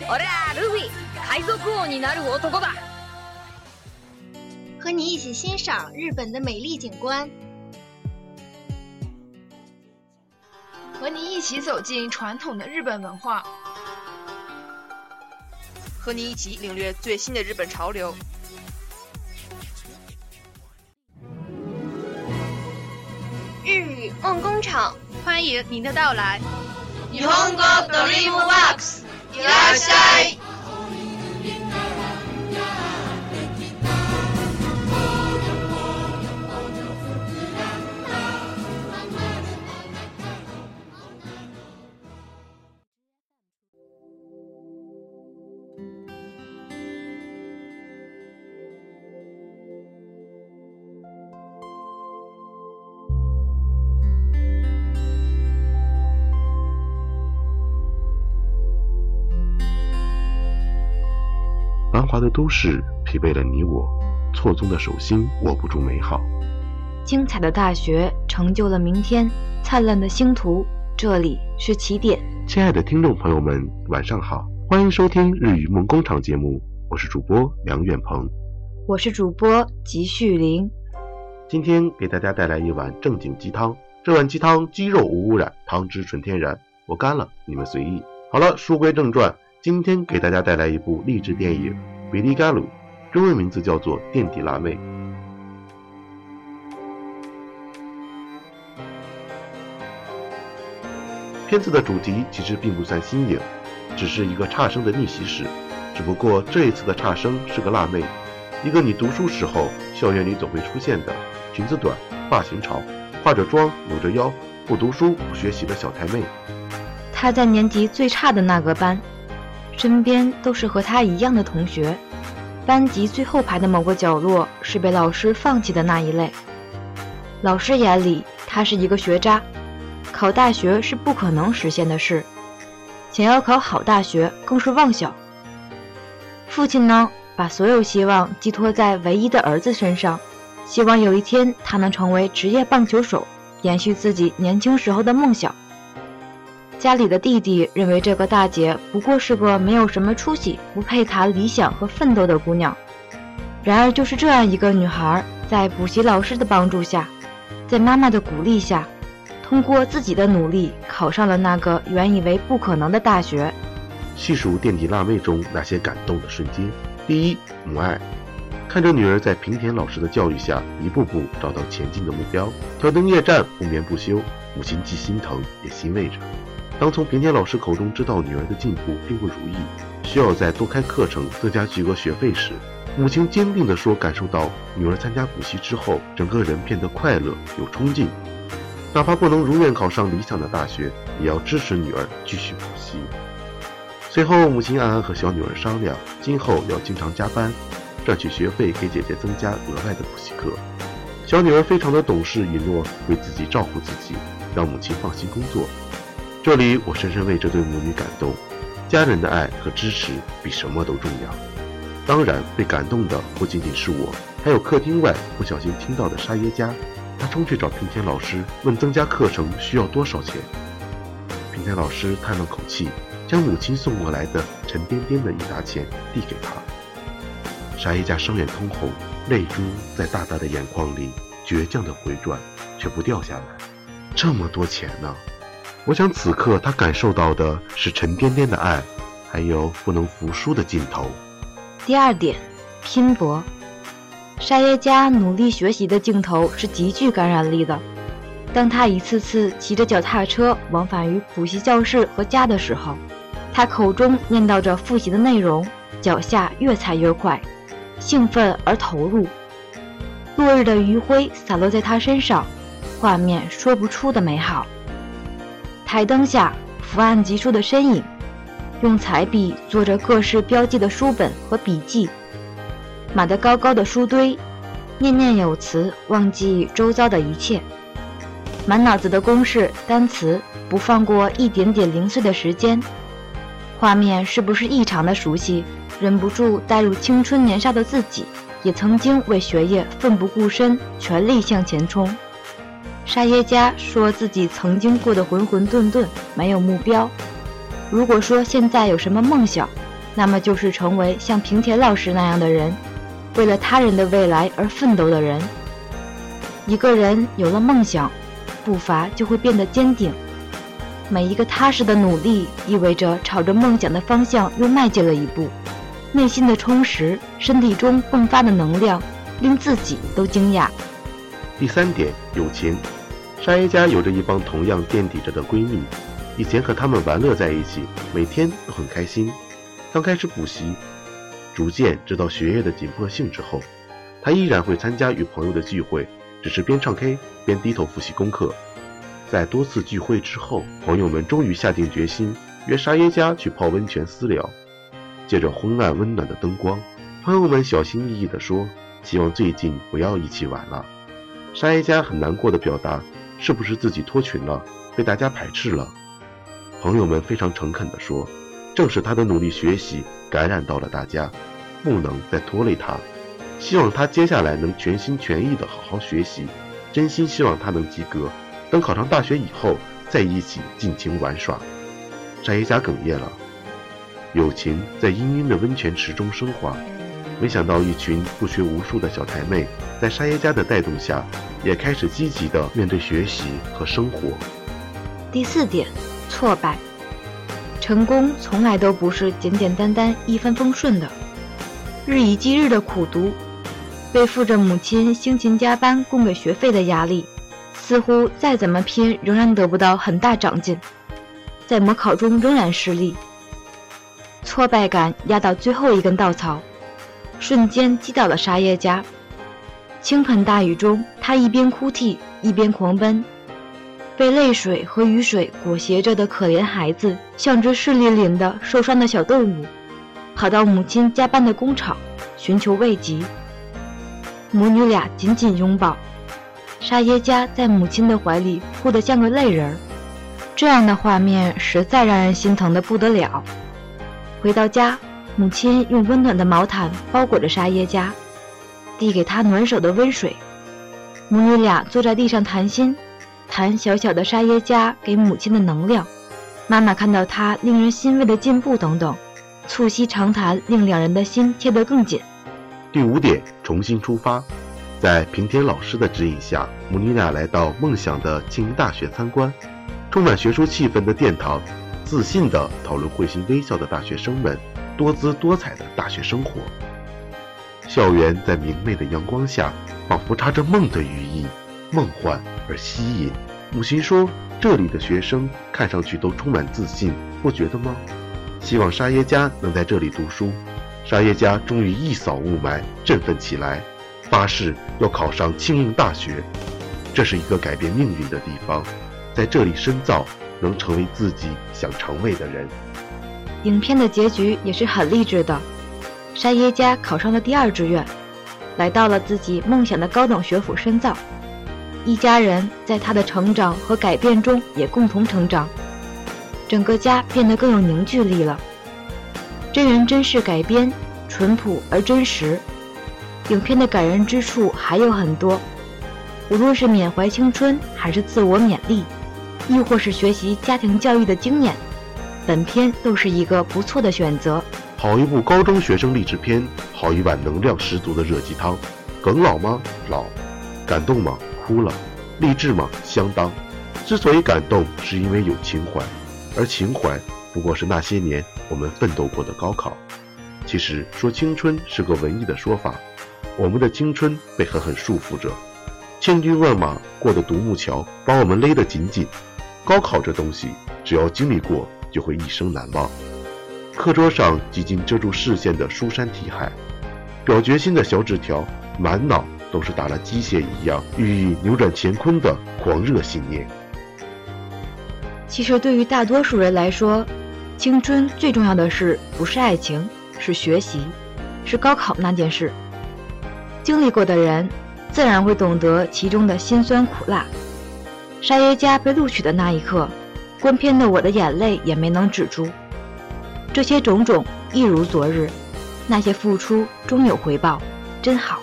贝卡姐，俺はルフィ，海賊王になる男だ。和你一起欣赏日本的美丽景观，和你一起走进传统的日本文化，和你一起领略最新的日本潮流。日语梦工厂，欢迎您的到来。日本語ドリームワークス， いらっしゃい。 的都市疲惫了你我，错综的手心握不住美好。精彩的大学成就了明天，灿烂的星途，这里是起点。亲爱的听众朋友们，晚上好，欢迎收听日语梦工厂节目，我是主播梁远鹏。我是主播吉旭林。今天给大家带来一碗正经鸡汤，这碗鸡汤鸡肉无污染，汤汁纯天然，我干了，你们随意。好了，书归正传，今天给大家带来一部励志电影《维利嘎鲁》，中文名字叫做《垫底辣妹》。片子的主题其实并不算新颖，只是一个差生的逆袭史。只不过这一次的差生是个辣妹，一个你读书时候校园里总会出现的裙子短、发型潮、化着妆、扭着腰、不读书不学习的小太妹。她在年级最差的那个班，身边都是和他一样的同学。班级最后排的某个角落是被老师放弃的那一类。老师眼里，他是一个学渣，考大学是不可能实现的事，想要考好大学更是妄想。父亲呢，把所有希望寄托在唯一的儿子身上，希望有一天他能成为职业棒球手，延续自己年轻时候的梦想。家里的弟弟认为这个大姐不过是个没有什么出息、不配谈理想和奋斗的姑娘。然而，就是这样一个女孩，在补习老师的帮助下，在妈妈的鼓励下，通过自己的努力，考上了那个原以为不可能的大学。细数垫底辣妹中那些感动的瞬间：第一，母爱，看着女儿在平田老师的教育下一步步找到前进的目标，挑灯夜战，不眠不休，母亲既心疼也欣慰着。当从平田老师口中知道女儿的进步并不如意，需要再多开课程、增加巨额学费时，母亲坚定地说：“感受到女儿参加补习之后，整个人变得快乐有冲劲，哪怕不能如愿考上理想的大学，也要支持女儿继续补习。”随后，母亲暗暗和小女儿商量，今后要经常加班，赚取学费给姐姐增加额外的补习课。小女儿非常的懂事，允诺为自己照顾自己，让母亲放心工作。这里，我深深为这对母女感动，家人的爱和支持比什么都重要。当然，被感动的不仅仅是我，还有客厅外不小心听到的沙耶加。他冲去找平田老师，问增加课程需要多少钱。平田老师叹了口气，将母亲送过来的沉甸甸的一沓钱递给他。沙耶加双眼通红，泪珠在大大的眼眶里倔强地回转，却不掉下来。这么多钱呢？我想此刻他感受到的是沉甸甸的爱，还有不能服输的劲头。第二点，拼搏。沙耶加努力学习的镜头是极具感染力的。当他一次次骑着脚踏车往返于补习教室和家的时候，他口中念叨着复习的内容，脚下越踩越快，兴奋而投入。落日的余晖洒落在他身上，画面说不出的美好。台灯下，伏案疾书的身影，用彩笔做着各式标记的书本和笔记，码得高高的书堆，念念有词，忘记周遭的一切。满脑子的公式、单词，不放过一点点零碎的时间。画面是不是异常的熟悉？忍不住带入青春年少的自己，也曾经为学业奋不顾身，全力向前冲。沙耶加说自己曾经过得浑浑沌沌，没有目标。如果说现在有什么梦想，那么就是成为像平田老师那样的人，为了他人的未来而奋斗的人。一个人有了梦想。步伐就会变得坚定，每一个踏实的努力意味着朝着梦想的方向又迈进了一步。内心的充实，身体中迸发的能量，令自己都惊讶。第三点，友情。沙耶加有着一帮同样垫底着的闺蜜，以前和她们玩乐在一起，每天都很开心。刚开始补习，逐渐知道学业的紧迫性之后，她依然会参加与朋友的聚会。只是边唱 K 边低头复习功课，在多次聚会之后，朋友们终于下定决心约沙耶加去泡温泉私聊。借着昏暗温暖的灯光，朋友们小心翼翼地说：“希望最近不要一起玩了。”沙耶加很难过的表达：“是不是自己脱群了，被大家排斥了？”朋友们非常诚恳地说：“正是他的努力学习感染到了大家，不能再拖累他。”希望他接下来能全心全意的好好学习，真心希望他能及格。等考上大学以后，再一起尽情玩耍。沙耶加哽咽了，友情在氤氲的温泉池中升华。没想到，一群不学无术的小台妹，在沙耶加的带动下，也开始积极的面对学习和生活。第四点，挫败。成功从来都不是简简单单、一帆风顺的，日以继日的苦读。背负着母亲辛勤加班供给学费的压力，似乎再怎么拼仍然得不到很大长进，在模考中仍然失利，挫败感压到最后一根稻草，瞬间击倒了沙耶加。倾盆大雨中，他一边哭泣一边狂奔，被泪水和雨水裹挟着的可怜孩子，像只湿淋淋的受伤的小动物，跑到母亲加班的工厂寻求慰藉。母女俩紧紧拥抱，沙耶加在母亲的怀里哭得像个泪人儿。这样的画面实在让人心疼得不得了。回到家，母亲用温暖的毛毯包裹着沙耶加，递给她暖手的温水。母女俩坐在地上谈心，谈小小的沙耶加给母亲的能量，妈妈看到她令人欣慰的进步等等，促膝长谈，令两人的心贴得更紧。第五点，重新出发。在平田老师的指引下，母女俩来到梦想的庆应大学参观。充满学术气氛的殿堂，自信地讨论会心微笑的大学生们多姿多彩的大学生活。校园在明媚的阳光下，仿佛插着梦的羽翼，梦幻而吸引。母亲说：“这里的学生看上去都充满自信，不觉得吗？”希望沙耶加能在这里读书。沙耶加终于一扫雾霾，振奋起来，发誓要考上庆应大学。这是一个改变命运的地方，在这里深造，能成为自己想成为的人。影片的结局也是很励志的，沙耶加考上了第二志愿，来到了自己梦想的高等学府深造。一家人在他的成长和改变中也共同成长，整个家变得更有凝聚力了。真人真事改编，淳朴而真实。影片的感人之处还有很多，无论是缅怀青春，还是自我勉励，亦或是学习家庭教育的经验，本片都是一个不错的选择。好一部高中学生励志片，好一碗能量十足的热鸡汤。耿老吗？老。感动吗？哭了。励志吗？相当。之所以感动，是因为有情怀，而情怀。不过是那些年我们奋斗过的高考。其实说青春是个文艺的说法，我们的青春被狠狠束缚着，千军万马过的独木桥把我们勒得紧紧。高考这东西，只要经历过，就会一生难忘。课桌上几近遮住视线的书山题海，表决心的小纸条，满脑都是打了鸡血一样寓意扭转乾坤的狂热信念。其实，对于大多数人来说，青春最重要的事不是爱情，是学习，是高考那件事。经历过的人，自然会懂得其中的辛酸苦辣。沙耶加被录取的那一刻，观片的我的眼泪也没能止住。这些种种一如昨日，那些付出终有回报，真好。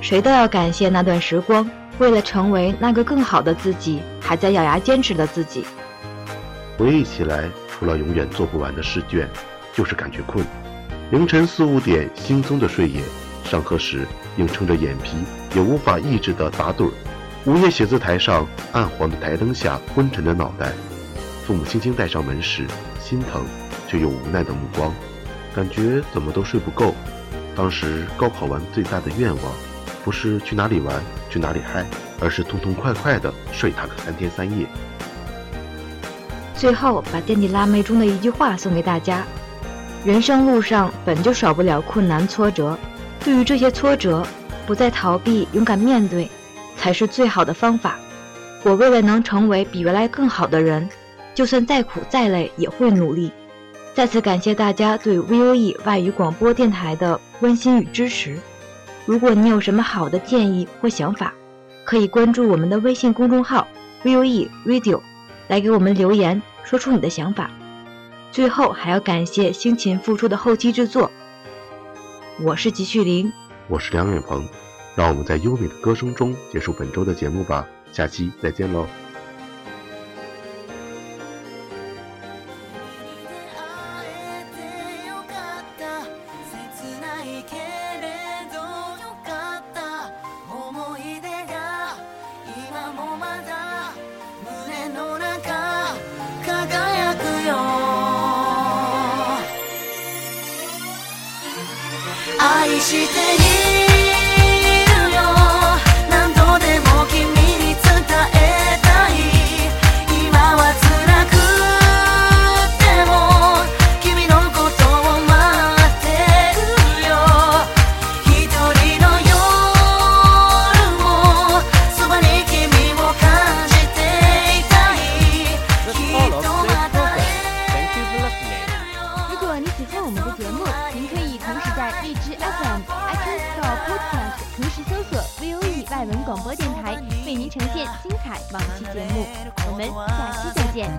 谁都要感谢那段时光，为了成为那个更好的自己，还在咬牙坚持的自己。回忆起来，除了永远做不完的试卷，就是感觉困。凌晨四五点惺忪的睡眼，上课时硬撑着眼皮也无法抑制的打盹。午夜写字台上暗黄的台灯下昏沉的脑袋，父母轻轻带上门时，心疼却又无奈的目光，感觉怎么都睡不够。当时高考完最大的愿望，不是去哪里玩去哪里嗨，而是痛痛快快的睡他个三天三夜。最后，把垫底辣妹中的一句话送给大家：人生路上本就少不了困难挫折，对于这些挫折，不再逃避，勇敢面对，才是最好的方法。我为了能成为比原来更好的人，就算再苦再累也会努力。再次感谢大家对 VOE 外语广播电台的关心与支持。如果你有什么好的建议或想法，可以关注我们的微信公众号 VOE Radio。来给我们留言，说出你的想法。最后还要感谢辛勤付出的后期制作。我是吉旭林，我是梁远鹏，让我们在优美的歌声中结束本周的节目吧。下期再见喽。喜欢我们的节目，您可以同时在荔枝 FM、iTunes Store、Podcast 同时搜索 Voe 外文广播电台，为您呈现精彩往期节目。我们下期再见。